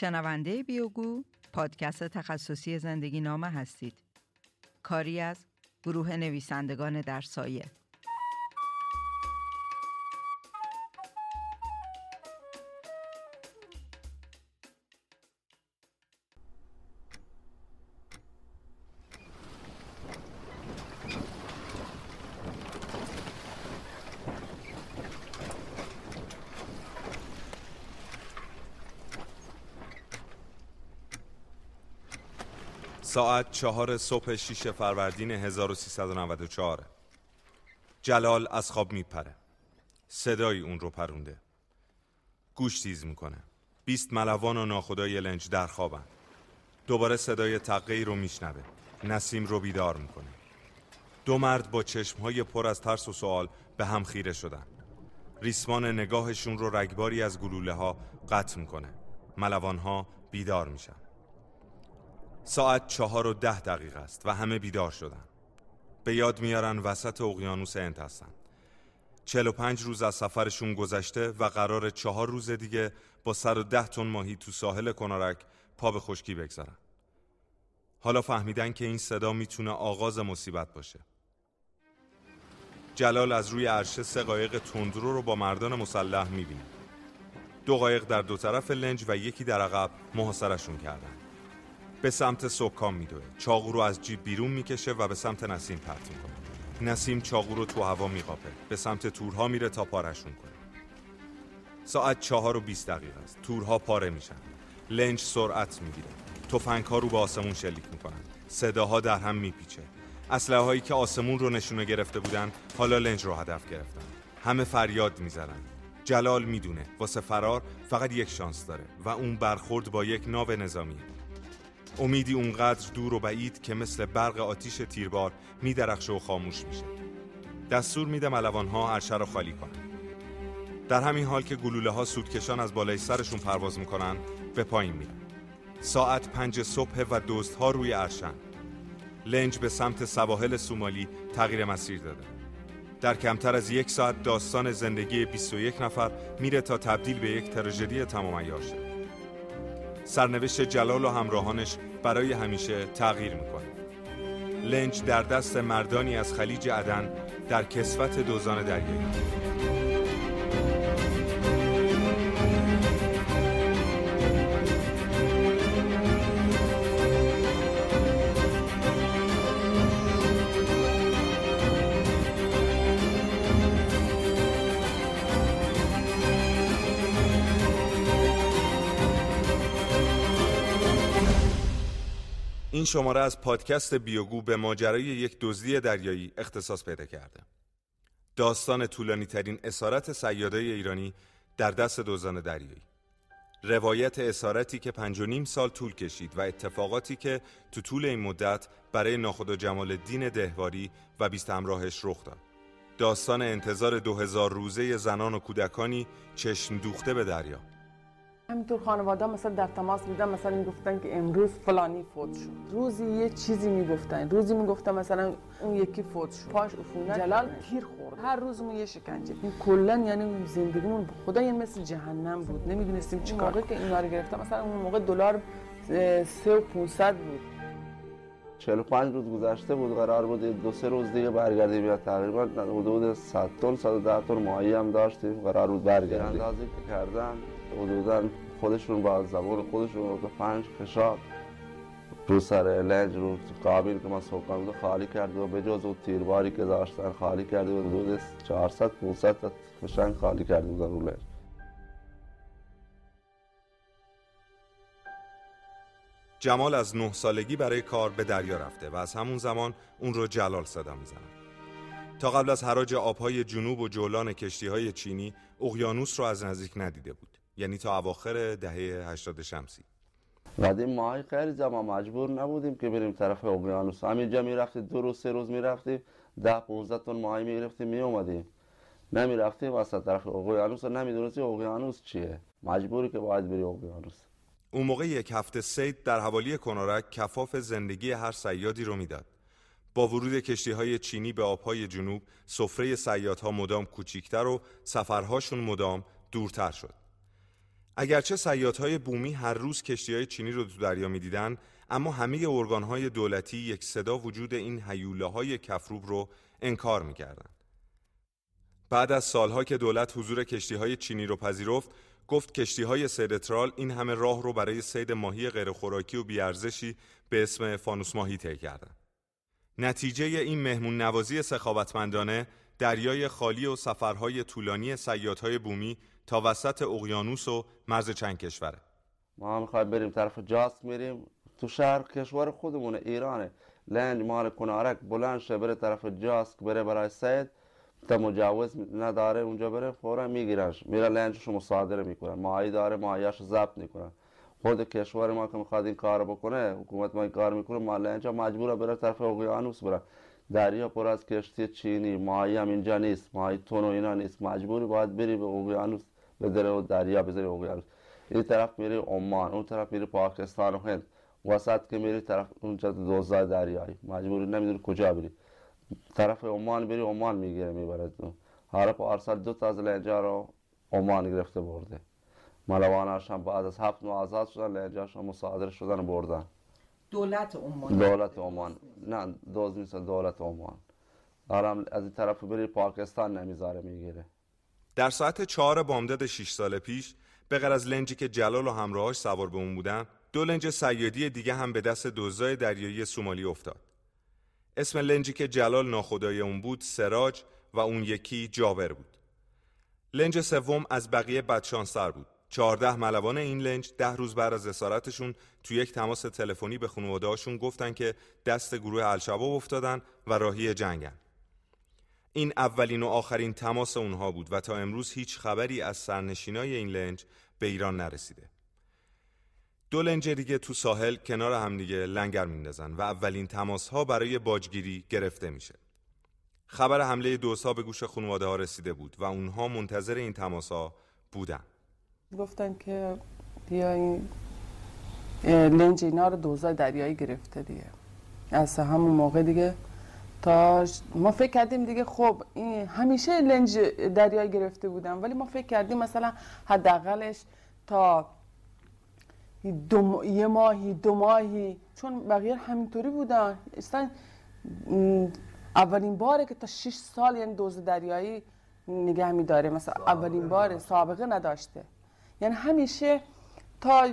شنونده بیوگو پادکست تخصصی زندگی نامه هستید. کاری از گروه نویسندگان در سایه. ساعت چهار صبح شیش فروردین 1394 جلال از خواب میپره. صدای اون رو پرونده. گوش تیز می‌کنه. بیست ملوان و ناخدای لنج در خوابن. دوباره صدای تقیی رو میشنوه. نسیم رو بیدار می‌کنه. دو مرد با چشمهای پر از ترس و سوال به هم خیره شدن. ریسمان نگاهشون رو رگباری از گلوله ها قطع می‌کنه. ملوان ها بیدار میشن. ساعت چهار و ده دقیقه است و همه بیدار شدن. به یاد میارن وسط اقیانوس انت هستن. چهل و پنج روز از سفرشون گذشته و قرار چهار روز دیگه با سر و ده تن ماهی تو ساحل کنارک پا به خشکی بگذارن. حالا فهمیدن که این صدا می‌تونه آغاز مصیبت باشه. جلال از روی عرشه سه قایق تندرو رو با مردان مسلح می‌بینه. دو قایق در دو طرف لنج و یکی در عقب محاصرشون کردن. به سمت سکام میدوه. چاقو رو از جیب بیرون می‌کشه و به سمت نسیم پرت می‌کنه. نسیم چاقو رو تو هوا میقاپه. به سمت تورها میره تا پارشون کنه. ساعت چهار و بیست دقیقه است. تورها پاره میشن. لنج سرعت می‌گیره. تفنگ ها رو به آسمون شلیک می‌کنن. صداها در هم میپیچه. اسلحه هایی که آسمون رو نشونه گرفته بودن حالا لنج رو هدف گرفتن. همه فریاد می‌زنن. جلال می‌دونه. واسه فرار فقط یک شانس داره و اون برخورد با یک ناو نظامیه. امیدی اونقدر دور و بعید که مثل برق آتیش تیربار میدرخشه و خاموش میشه. دستور میده ملوانها عرشه رو خالی کنن. در همین حال که گلوله ها سودکشان از بالای سرشون پرواز می‌کنن به پایین میرن. ساعت پنج صبح و دوست ها روی عرشن. لنج به سمت سواحل سومالی تغییر مسیر داده. در کمتر از یک ساعت داستان زندگی 21 نفر میره تا تبدیل به یک تراژدی تمام عیار شه. سرنوشت جلال و همراهانش برای همیشه تغییر می‌کنه. لنج در دست مردانی از خلیج عدن در کسوت دوزان دریایی. این شماره از پادکست بیوگو به ماجرای یک دزدی دریایی اختصاص پیدا کرده. داستان طولانی ترین اسارت سیاده ایرانی در دست دوزان دریایی. روایت اسارتی که پنج و نیم سال طول کشید و اتفاقاتی که تو طول این مدت برای ناخدا جمال دین دهواری و بیست همراهش رخ داد. داستان انتظار دو هزار روزه زنان و کودکانی چشم دوخته به دریا. همینطور خانواده مثلا در تماس بودن مثلا می‌گفتن که امروز فلانی فوت شد. روزی یه چیزی می‌گفتن. روزی می‌گفتن مثلا اون یکی فوت شد. پاش عفونت جلال تیر خورد. هر روزمون یه شکنجه. این کلا یعنی زندگیمون خدا یه مثل جهنم بود. نمی‌دونستیم چیکار موقع که اینا رو گرفتم مثلا اون موقع دلار 3 و 500 بود. 45 روز گذشته بود قرار بود دو سه روز دیگه برگردیم یا تقریبا حدود 100 تن 110 تن ماهی هم داشتیم. قرار بود برگردیم. اندازی که کردن حدودا خودشون با زبان خودشون رو پنج خشاب رو سر لنج رو قابل که ما سوکان رو خالی کرد و به جز اون تیرباری که داشتن خالی کرده و حدود 400 500 خشنگ خالی کرده بودن رو لنج. جمال از نه سالگی برای کار به دریا رفته و از همون زمان اون رو جلال صدا می‌زنن تا قبل از حراج آبهای جنوب و جولان کشتی های چینی اقیانوس رو از نزدیک ندیده بود. یعنی تا اواخر دهه 80 شمسی. قدیم ماهای خیلی جمع مجبور نبودیم که بریم طرف اقیانوس. همینجا می‌رفتیم دو روز سه روز می‌رفتیم ده 15 تن ماهی می‌گرفتیم می اومدیم نمی‌رفتیم واسه طرف اقیانوس نمی‌دونستی اقیانوس چیه. مجبوری که باید بری اقیانوس. اون موقع یک هفته سید در حوالی کنارک کفاف زندگی هر سیادی رو می‌داد. با ورود کشتی های چینی به آبهای جنوب سفره سیادها مدام کوچیکتر و سفرهاشون مدام دورتر شد. اگرچه سیادهای بومی هر روز کشتی های چینی رو تو دریا می‌دیدن اما همه ارگانهای دولتی یک صدا وجود این حیوله های کفروب رو انکار می‌کردن. بعد از سالها که دولت حضور کشتی های چینی رو پذیرفت گفت کشتی های سیدترال این همه راه رو برای سید ماهی غیرخوراکی و بیارزشی به اسم فانوس ماهی طی کردن. نتیجه این مهمون نوازی سخاوتمندانه دریای خالی و سفرهای طولانی سیادهای بومی تا وسط اقیانوس و مرز چند کشوره. ما می‌خوایم بریم طرف جاست میریم تو شهر کشور خودمونه ایرانه. لنج مال کنارک بلند شه بره طرف جاسک بره برای سید. تا مجوز نداره اونجا بره فورا میگیرنش. میره لنجشو مصادره می‌کنن. ماهی داره ماهیاشو ضبط می‌کنن. خود کشور ما که می‌خواد این کار بکنه حکومت ما این کار می‌کنه ما لنجا مجبوره بره طرف اقیانوس بره. دریا پر از کشتی چینی ماهی هم اینجا نیست ماهی تون و اینا نیست. مجبوری باید بری به اقیانوس. به در دریا بزنی اقیانوس این طرف میری عمان اون طرف میری پاکستان. و هند وسط که میری طرف اونجا دوزای دریایی. مجبوری نمی‌دونی کجا بری. طرف عمان بری عمان می‌گیره می‌برد حالا پارسال دو تا از لنجا رو عمان گرفته برده. ملواناش هم بعد از هفت ماه آزاد شدن لنجاش هم مصادره شدن بردن. دولت عمان. دولت عمان. نه دوز نیست دولت عمان. حالا از این طرف بری پاکستان نمی‌ذاره می‌گیره. در ساعت چهار بامداد 6 سال پیش به غیر از لنجی که جلال و همراهاش سوار به اون بودن دو لنج سیادی دیگه هم به دست دزدای دریایی سومالی افتاد. اسم لنجی که جلال ناخدای اون بود سراج و اون یکی جابر بود. لنج سوم از بقیه بدشانسر بود. چهارده ملوان این لنج ده روز بعد از اسارتشون تو یک تماس تلفنی به خانواده‌هاشون گفتن که دست گروه الشباب افتادن و راهی جنگن. این اولین و آخرین تماس اونها بود و تا امروز هیچ خبری از سرنشینای این لنج به ایران نرسیده. دو لنج دیگه تو ساحل کنار همدیگه لنگر میندازن و اولین تماس ها برای باجگیری گرفته میشه. خبر حمله دوستا به گوش خانواده ها رسیده بود و اونها منتظر این تماس ها بودن. گفتن که بیاین لنج اینا رو دوزای دریایی گرفته دیگه از همون موقع دیگه تا ما فکر کردیم دیگه خب این همیشه لنج دریایی گرفته بودم ولی ما فکر کردیم مثلا حداقلش تا دو یه ماهی دو ماهی چون بقیه همینطوری بودن. اصلا اولین باره که تا 6 سال یعنی دوز دریایی نگه میداره مثلا اولین بار سابقه نداشته. یعنی همیشه تا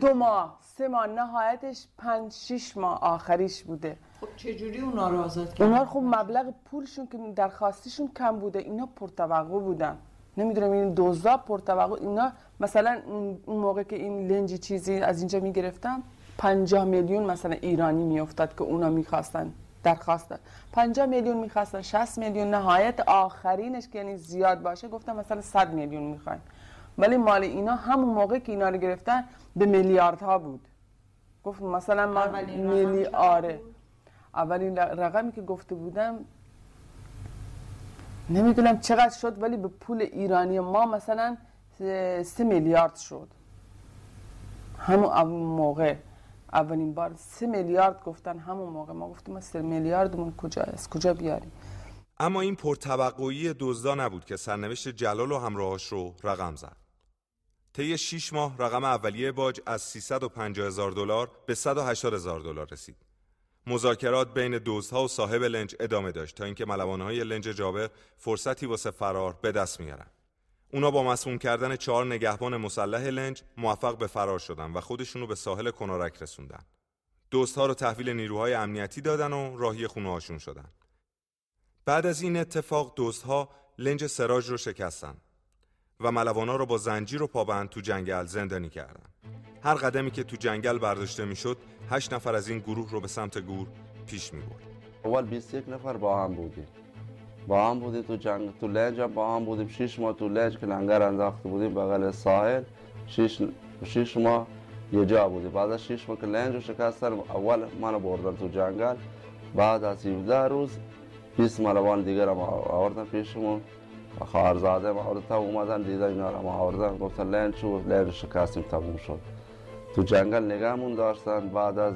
دو ماه سه ماه نهایتش پنج شش ماه آخریش بوده. خب چجوری اونا رو آزاد کردن؟ اونا خب مبلغ پولشون که درخواستشون کم بوده اینا پرتوقع بودن. نمی‌دونم این دوزا پرتوقع اینا مثلا اون موقع که این لنج چیزی از اینجا می‌گرفتم 50 میلیون مثلا ایرانی میافتاد که اونا می‌خواستن درخواست. داد 50 میلیون می‌خواستن 60 میلیون نهایت آخرینش که یعنی زیاد باشه گفتم مثلا 100 میلیون می‌خواین. ولی مال اینا همون موقع که اینا رو گرفتن به میلیاردها بود. گفت مثلا ما میلی آره. اولین رقمی که گفته بودم نمی‌دونم چقدر شد ولی به پول ایرانی ما مثلا سه میلیارد شد. همون موقع اولین بار سه میلیارد گفتن همون موقع. ما گفتیم ما سه میلیاردمون کجا است؟ کجا بیاریم؟ اما این پرتوقعی دزدا نبود که سرنوشت جلال و همراهاش رو رقم زد. طی 6 ماه رقم اولیه باج از 350 هزار دلار به 180 هزار دلار رسید. مذاکرات بین دوزها و صاحب لنج ادامه داشت تا اینکه ملوانهای لنج جابر فرصتی واسه فرار به دست میارن. اونا با مسموم کردن چهار نگهبان مسلح لنج موفق به فرار شدن و خودشونو به ساحل کنارک رسوندن. دوستها رو تحویل نیروهای امنیتی دادن و راهی خونه هاشون شدن. بعد از این اتفاق دوستها لنج سراج رو شکستن و ملوانا رو با زنجیر و پابند تو جنگل زندانی کردن هر قدمی که تو جنگل برداشته می‌شد هشت نفر از این گروه رو به سمت گور پیش می برد اول 21 نفر با هم بودیم. با هم بودیم تو جنگ تو لنج هم با هم بودیم. 6 ماه تو لنج که لنگر انداخته بودیم بغل ساحل. 6 6 ماه یه جا بودیم. بعد از 6 ماه که لنج رو شکستن اول منو بردن تو جنگل. بعد از 17 روز 20 ملوان دیگر هم آوردن پیشمون. خواهرزاده تا اومدن دیدن اینا رو آوردن. گفتن لین شو لین شکستیم تموم شد. تو جنگل نگهمون داشتن. بعد از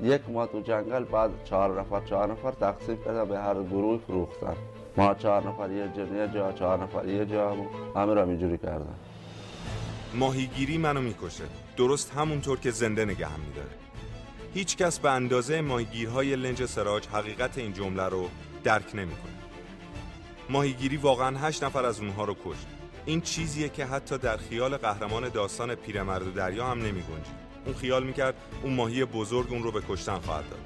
یک ماه تو جنگل بعد چهار نفر چهار نفر تقسیم کرده به هر گروه فروختن. ما چهار نفر یه جا یه جا چهار نفر یه جا همه را اینجوری کردن. ماهیگیری منو می‌کشه. درست همونطور که زنده نگهم میداره. هیچ کس به اندازه ماهیگیرهای لنج سراج حقیقت این جمله رو درک نمی‌کنه. ماهیگیری واقعا هشت نفر از اونها رو کشت. این چیزیه که حتی در خیال قهرمان داستان پیرمرد و دریا هم نمی اون خیال می‌کرد اون ماهی بزرگ اون رو به کشتن خواهد داد.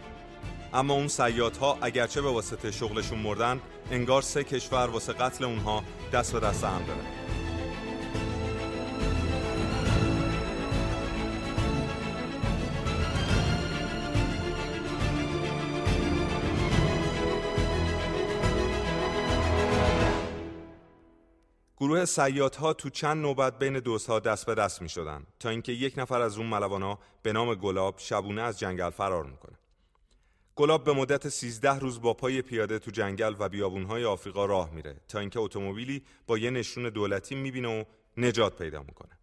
اما اون سیادها اگرچه به واسطه شغلشون مردن انگار سه کشور واسه قتل اونها دست به دست هم دارن. سیادها تو چند نوبت بین دوستها دست به دست می شدن تا اینکه یک نفر از اون ملوانا به نام گلاب شبونه از جنگل فرار می‌کنه. گلاب به مدت 13 روز با پای پیاده تو جنگل و بیابونهای آفریقا راه میره تا اینکه اتومبیلی با یه نشون دولتی می‌بینه و نجات پیدا می‌کنه.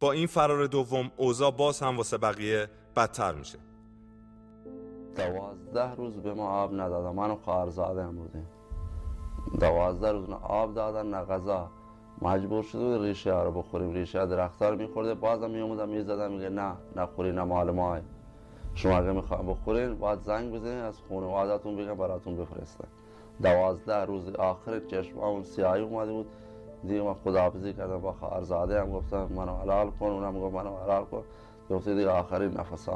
با این فرار دوم اوضاع باز هم واسه بقیه بدتر میشه. دوازده روز به ما آب ندادن من و هم بودیم دوازده روز آب دادن نه غذا مجبور شده ریشه ها رو بخوریم. ریشه ها درخت رو میخورده. بازم میومدم می‌زدم میگه نه نخوری نه مال ماه شما اگه می‌خوایم بخورین باید زنگ بزنین از خانوادتون بگم براتون بفرستن. دوازده روز آخر چشم اون سیاهی اومده بود. دیگه من خداحافظی کردم. با خواهرزاده هم گفتم منو حلال کن. اونم گفت منو حلال کن. گفته دیگه آخرین نفس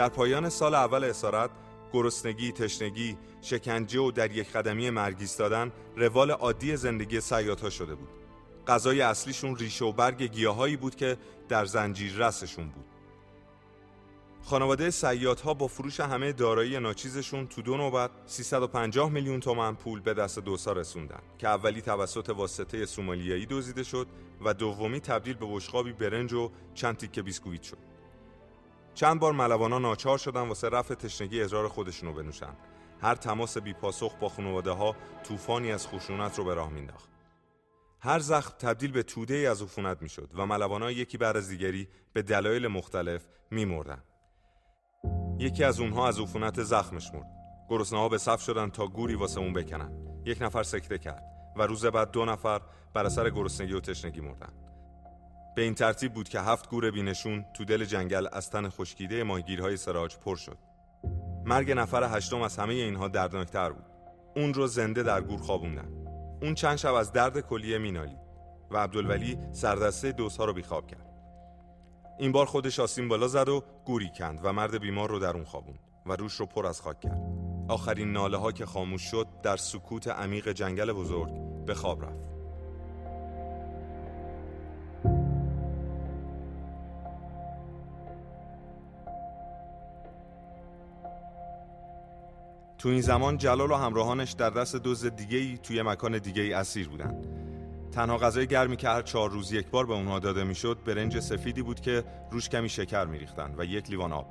در پایان سال اول اسارت گرسنگی، تشنگی، شکنجه و در یک قدمی مرگیس دادن روال عادی زندگی سیادها شده بود. غذای اصلیشون ریشه و برگ گیاهایی بود که در زنجیر رسشون بود. خانواده سیادها با فروش همه دارایی ناچیزشون تو دو نوبت 350 میلیون تومن پول به دست دوسا رسوندن که اولی توسط واسطه سومالیایی دزدیده شد و دومی تبدیل به بشقابی برنج و چند تیکه بیسکویت شد. چند بار ملوانا ناچار شدن واسه رفع تشنگی ادرار خودشونو بنوشن. هر تماس بی پاسخ با خانواده ها طوفانی از خشونت رو به راه مینداخت. هر زخم تبدیل به توده ای از عفونت می‌شد و ملوانا یکی بعد از دیگری به دلایل مختلف میمردن. یکی از اونها از عفونت زخمش مرد. گرسنه ها به صف شدن تا گوری واسه اون بکنن. یک نفر سکته کرد و روز بعد دو نفر بر اثر گرسنگی و تشنگی مردن. به این ترتیب بود که هفت گور بینشون تو دل جنگل از تن خشکیده ماهیگیرهای سراج پر شد. مرگ نفر هشتم از همه اینها دردناکتر بود. اون رو زنده در گور خوابوندن. اون چند شب از درد کلیه مینالید و عبدالولی سردسته دوست رو بیخواب کرد. این بار خودش آسین بالا زد و گوری کند و مرد بیمار رو در اون خوابوند و روش رو پر از خاک کرد. آخرین ناله ها که خاموش شد در سکوت عمیق جنگل بزرگ به خواب رفت. تو این زمان جلال و همراهانش در دست دوز دیگه توی مکان دیگه ای اسیر بودن. تنها غذای گرمی که هر چهار روز یک بار به اونها داده می‌شد برنج سفیدی بود که روش کمی شکر میریختن و یک لیوان آب.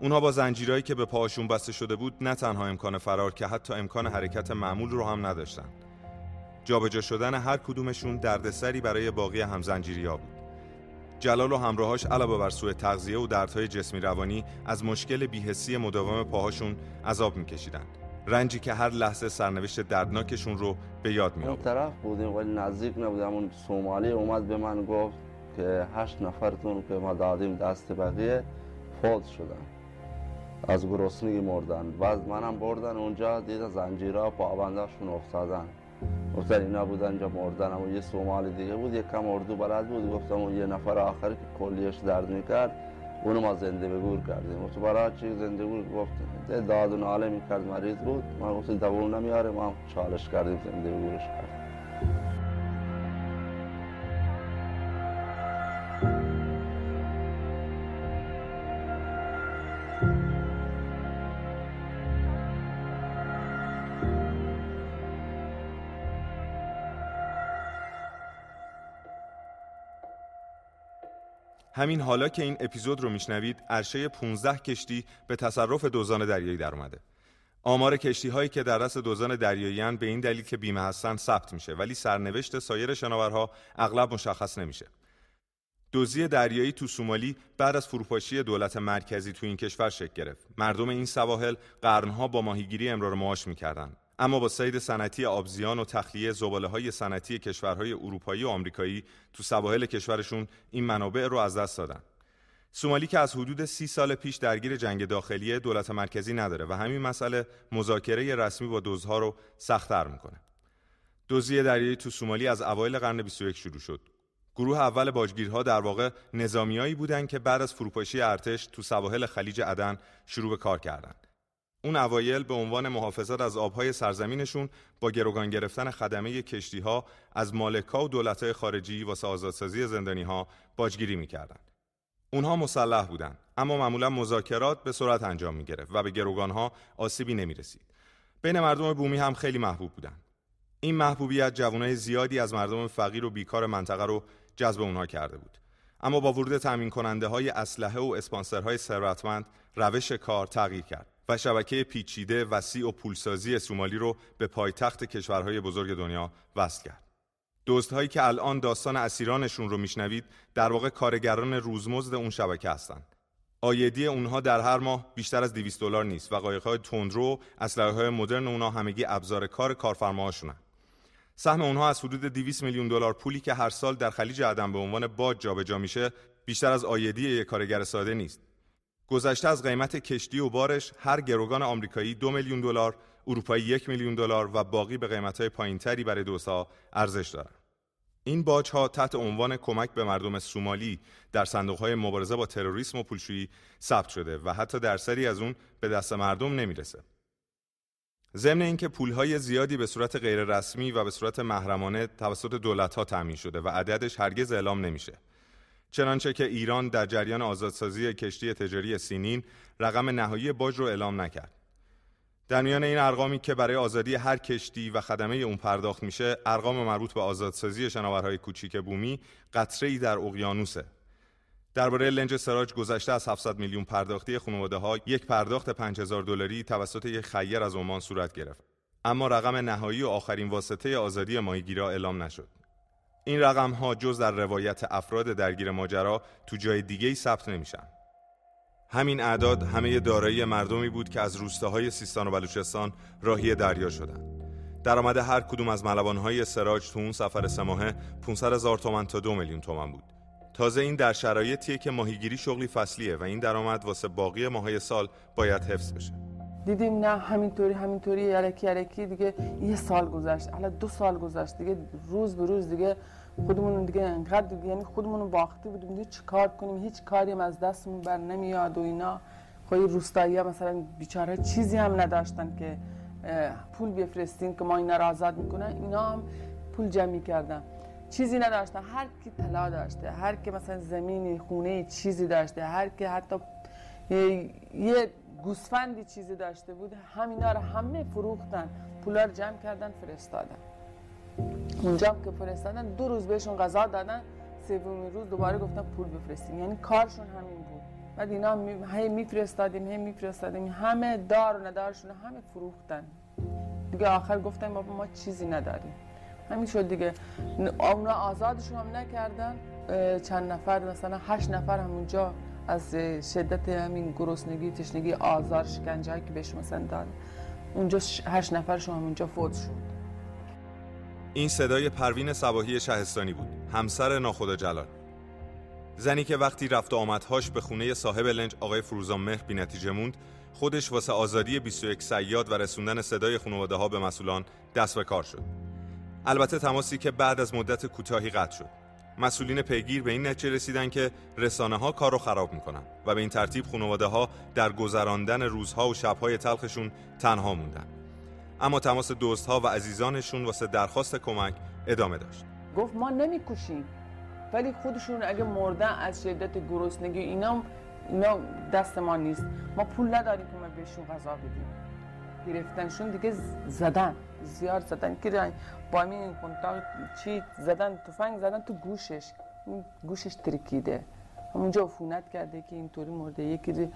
اونها با زنجیرهایی که به پاهاشون بسته شده بود نه تنها امکان فرار که حتی امکان حرکت معمول رو هم نداشتن. جابجا شدن هر کدومشون دردسری برای باقی همزنجیری بود. جلال و همراهاش علاوه بر سوء تغذیه و دردهای جسمی روانی از مشکل بیهسی مداوم پاهاشون عذاب میکشیدن رنجی که هر لحظه سرنوشت دردناکشون رو به یاد می آورد. طرف بودیم ولی نزدیک نبودیم. اون سومالی اومد به من گفت که هشت نفرتون که ما دادیم دست بقیه فوت شدن. از گرسنگی مردن. بعد منم بردن اونجا دیدن زنجیرها پابنداشون افتادن. گفتن اینا بودن اینجا مردن اما یه سومال دیگه بود یک کم اردو بلد بود. گفتم اون یه نفر آخری که کلیش درد می‌کرد اونو ما زنده به گور کردیم. گفت برای چی زنده گور؟ گفت داد و ناله می‌کرد مریض بود. ما گفت دوون نمیاره ما چالش کردیم زنده به گورش همین حالا که این اپیزود رو میشنوید عرشه 15 کشتی به تصرف دوزان دریایی در اومده آمار کشتی هایی که در دست دوزان دریایی به این دلیل که بیمه هستن ثبت میشه ولی سرنوشت سایر شناورها اغلب مشخص نمیشه دزدی دریایی تو سومالی بعد از فروپاشی دولت مرکزی تو این کشور شکل گرفت. مردم این سواحل قرنها با ماهیگیری امرار معاش می‌کردند. اما با سید صنعتی آبزیان و تخلیه زباله های صنعتی کشورهای اروپایی و آمریکایی تو سواحل کشورشون این منابع رو از دست دادن. سومالی که از حدود سی سال پیش درگیر جنگ داخلی دولت مرکزی نداره و همین مسئله مذاکره رسمی با دزدها رو سختتر می‌کنه. دزدی دریایی تو سومالی از اوایل قرن 21 شروع شد. گروه اول باجگیرها در واقع نظامیایی بودند که بعد از فروپاشی ارتش تو سواحل خلیج عدن شروع به کار کردند. اون اوایل به عنوان محافظت از آبهای سرزمینشون با گروگان گرفتن خدمه کشتی ها از مالکا و دولتهای خارجی واسه آزادسازی زندانی ها باجگیری می‌کردند. اونها مسلح بودند اما معمولا مذاکرات به سرعت انجام می گرفت و به گروگان ها آسیبی نمی رسید. بین مردم بومی هم خیلی محبوب بودند. این محبوبیت جوانای زیادی از مردم فقیر و بیکار منطقه رو جذب اونها کرده بود. اما با ورود تامین کننده های اسلحه و اسپانسرهای ثروتمند روش کار تغییر کرد و شبکه پیچیده وسیع و پولسازی سومالی رو به پایتخت کشورهای بزرگ دنیا وصل کرد. دزدهایی که الان داستان اسیرانشون رو میشنوید در واقع کارگران روزمزد اون شبکه هستند. آیدی اونها در هر ماه بیشتر از 200 دلار نیست و قایق‌های تندرو اسلحه های مدرن اونها همگی ابزار کار کارفرماهاشونن. سهم اونها از حدود 200 میلیون دلار پولی که هر سال در خلیج عدن به عنوان باج جابجا میشه بیشتر از آیدی یک کارگر ساده نیست. گذشته از قیمت کشتی و بارش هر گروگان آمریکایی دو میلیون دلار، اروپایی یک میلیون دلار و باقی به قیمت‌های پایینتری برای دوسا ارزش دارند. این باج ها تحت عنوان کمک به مردم سومالی در صندوق های مبارزه با تروریسم و پولشویی ثبت شده و حتی درصدی از اون به دست مردم نمی‌رسه. ضمن اینکه پولهای زیادی به صورت غیررسمی و به صورت محرمانه توسط دولت ها تامین شده و عددش هرگز اعلام نمیشه. چنانچه که ایران در جریان آزادسازی کشتی تجاری سینین رقم نهایی باج رو اعلام نکرد. در میان این ارقامی که برای آزادی هر کشتی و خدمه اون پرداخت میشه، ارقام مربوط به آزادسازی شناورهای کوچیک بومی قطره در اقیانوسه. درباره لنج سراج گذشته از 700 میلیون پرداختی خانواده ها یک پرداخت 5000 دلاری توسط یک خیر از عمان صورت گرفت. اما رقم نهایی و آخرین واسطه آزادی ماهیگیرا اعلام نشد. این رقم ها جز در روایت افراد درگیر ماجرا تو جای دیگه ثبت نمیشن. همین اعداد همه دارایی مردمی بود که از روستاهای سیستان و بلوچستان راهی دریا شدند. درآمد هر کدوم از ملوانهای سراج تو اون سفر سماهه 500 هزار تومن تا دو میلیون تومن بود. تازه این در شرایطیه که ماهیگیری شغلی فصلیه و این درآمد واسه باقی ماهای سال باید حفظ بشه. دیدیم نه همینطوری همینطوری یرکی یرکی دیگه یه سال گذشت حالا دو سال گذشت دیگه روز به روز دیگه خودمون دیگه انقدر یعنی خودمون باخته بودیم دیگه چی کار کنیم؟ هیچ کاری از دستمون بر نمیاد و اینا. خواهی روستایی ها مثلا بیچاره چیزی هم نداشتن که پول بفرستین که ما اینا را آزاد می‌کنن. اینا هم پول جمع کردن. چیزی نداشتن. هر کی طلا داشته هر کی مثلا زمینی خونه چیزی داشته هر کی حتی یه گوسفندی چیزی داشته بود همینا رو همه فروختن. پولا رو جمع کردن فرستادن. اونجا که فرستادن دو روز بهشون غذا دادن سومین روز دوباره گفتن پول بفرستیم. یعنی کارشون همین بود. بعد اینا هی میفرستادیم هی میفرستادیم. همه دار و ندارشون همه فروختن. دیگه آخر گفتن بابا ما چیزی نداریم. همین شد دیگه. اونا آزادشون هم نکردن. چند نفر مثلا هشت نفر همونجا از شدت همین گرسنگی تشنگی آزار شکنجه که بهشون مثلا داد. اونجا هشت نفرشون همونجا فوت شد. این صدای پروین سواهی شهستانی بود همسر ناخدا جلال. زنی که وقتی رفت آمدهاش به خونه صاحب لنج آقای فروزان مهر بی نتیجه موند خودش واسه آزادی 21 سیاد و رسوندن صدای خانواده ها به مسئولان دست به کار شد. البته تماسی که بعد از مدت کوتاهی قطع شد. مسئولین پیگیر به این نتیجه رسیدن که رسانه ها کار رو خراب می‌کنن و به این ترتیب خانواده ها در گذراندن روزها و شبهای تلخشون تنها موندن. اما تماس دوستها و عزیزانشون واسه درخواست کمک ادامه داشت. گفت ما نمی‌کشیم ولی خودشون اگه مردن از شدت گرسنگی اینا اینا دست ما نیست. ما پول نداریم که ما بهشون غذا بدیم. گرفتنشون دیگه زدن. زیاد زدن. که با این چی زدن؟ تفنگ زدن تو گوشش. گوشش ترکیده. همونجا عفونت کرده که اینطوری مرده. یکی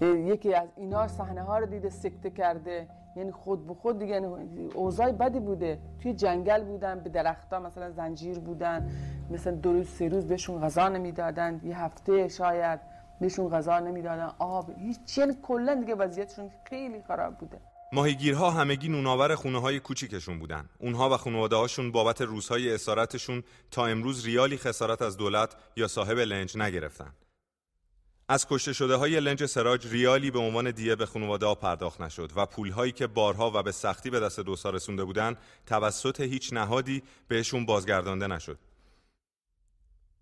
یکی از اینا صحنه ها رو دیده سکته کرده. یعنی خود به خود دیگه یعنی اوضاع بدی بوده. توی جنگل بودن به درختها مثلا زنجیر بودن. مثلا دو روز سه روز بهشون غذا نمی‌دادند یه هفته شاید بهشون غذا نمی‌دادن. آب هیچ یعنی کلا دیگه وضعیتشون خیلی خراب بوده. ماهیگیرها همگی نوناور خونه های کوچیکشون بودن. اونها و خانواده هاشون بابت روزهای اسارتشون تا امروز ریالی خسارت از دولت یا صاحب لنج نگرفتن. از کشته شده های لنج سراج ریالی به عنوان دیه به خانواده ها پرداخت نشد و پولهایی که بارها و به سختی به دست دوستا رسونده بودن توسط هیچ نهادی بهشون بازگردانده نشد.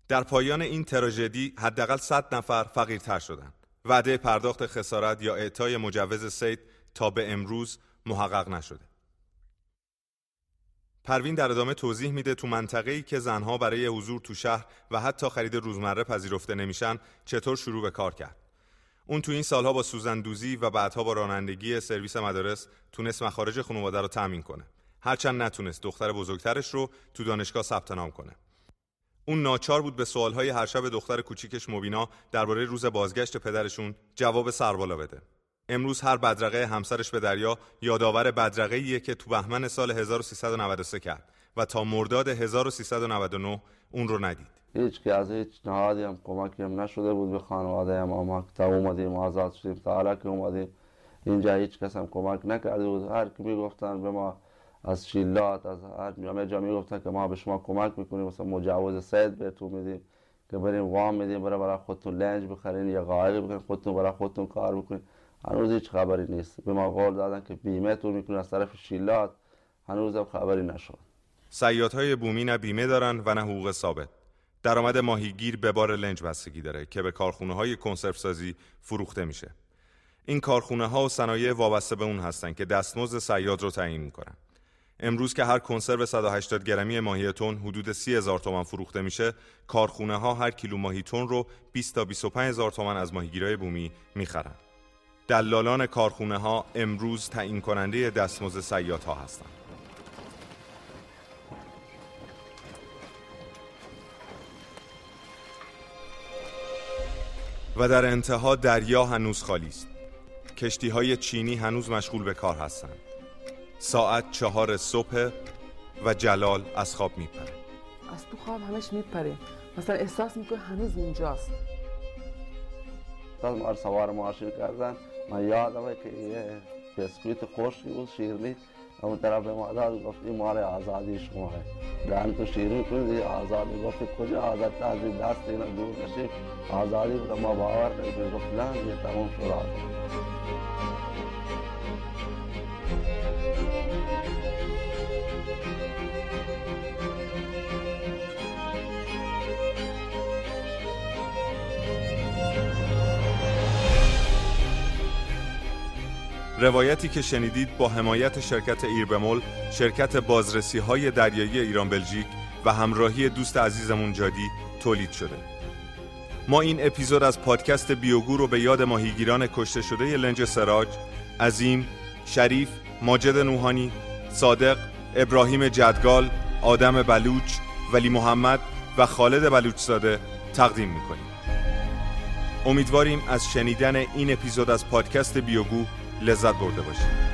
در پایان این تراژدی حداقل 100 نفر فقیرتر شدند. وعده پرداخت خسارت یا اعطای مجوز سید تا به امروز محقق نشده. پروین در ادامه توضیح میده تو منطقه‌ای که زنها برای حضور تو شهر و حتی خرید روزمره پذیرفته نمیشن چطور شروع به کار کرد. اون تو این سالها با سوزندوزی و بعدها با رانندگی سرویس مدارس تونست مخارج خانواده رو تامین کنه. هرچند نتونست دختر بزرگترش رو تو دانشگاه ثبت نام کنه. اون ناچار بود به سوالهای هر شب دختر کوچیکش مبینا درباره روز بازگشت پدرشون جواب سربالا بده. امروز هر بدرقه همسرش به دریا یادآور بدرقه که تو بهمن سال 1393 کرد و تا مرداد 1399 اون رو ندید. هیچ که از هیچ نهادی هم کمکی هم نشده بود به خانواده هم ما تا اومدیم آزاد شدیم تا حالا که اومدیم. اینجا هیچ کس هم کمک نکرده بود. هر کی می‌گفتن به ما از شیلات از هر همه جا می‌گفتن که ما به شما کمک می‌کنیم. مثلا مجوز سید بهتون میدیم که بریم وام میدیم برای برای خودتون لنج بخرین یا قایق بکنین خودتون برای خودتون کار بکنین. هنوز هیچ خبری نیست. به ما قول دادن که بیمه تو می‌کنن از طرف شیلات. هنوز هم خبری نشد. های بومی نه بیمه دارن و نه حقوق ثابت. درآمد ماهیگیر به بار لنج بستگی داره که به کارخونه های کنسرو سازی فروخته میشه. این کارخونه ها و صنایع وابسته به اون هستن که دستمزد صیاد رو تعیین می‌کنن. امروز که هر کنسرو 180 گرمی ماهی تن حدود 30 هزار تومان فروخته میشه کارخونه ها هر کیلو ماهی تن رو 20 تا 25 هزار تومان از ماهیگیرای بومی می‌خرن. دلالان کارخونه ها امروز تعیین کننده دستمزد سیات ها هستند. و در انتها دریا هنوز خالی است. کشتی های چینی هنوز مشغول به کار هستند. ساعت چهار صبح و جلال از خواب میپره. از تو خواب همش میپره. مثلا احساس می‌کنه هنوز اینجاست. ما سوار ماشین کردن من یادمه که یه بسکویت خشکی بود شیرنی اون طرف مادر گفت این مال آزادی شما ہے۔ دهن تو شیرین کنید آزادی گفت کجا؟ آزاد از دست اینا دور کشید آزادی بود ما باور کنید گفت نه یه تموم شد آزادی روایتی که شنیدید با حمایت شرکت ایربمول شرکت بازرسی های دریایی ایران بلژیک و همراهی دوست عزیزمون جادی تولید شده. ما این اپیزود از پادکست بیوگو رو به یاد ماهیگیران کشته شده لنج سراج عظیم شریف ماجد نوحانی صادق ابراهیم جدگال آدم بلوچ ولی محمد و خالد بلوچزاده تقدیم می‌کنیم. امیدواریم از شنیدن این اپیزود از پادکست بیوگو لذت برده باشید.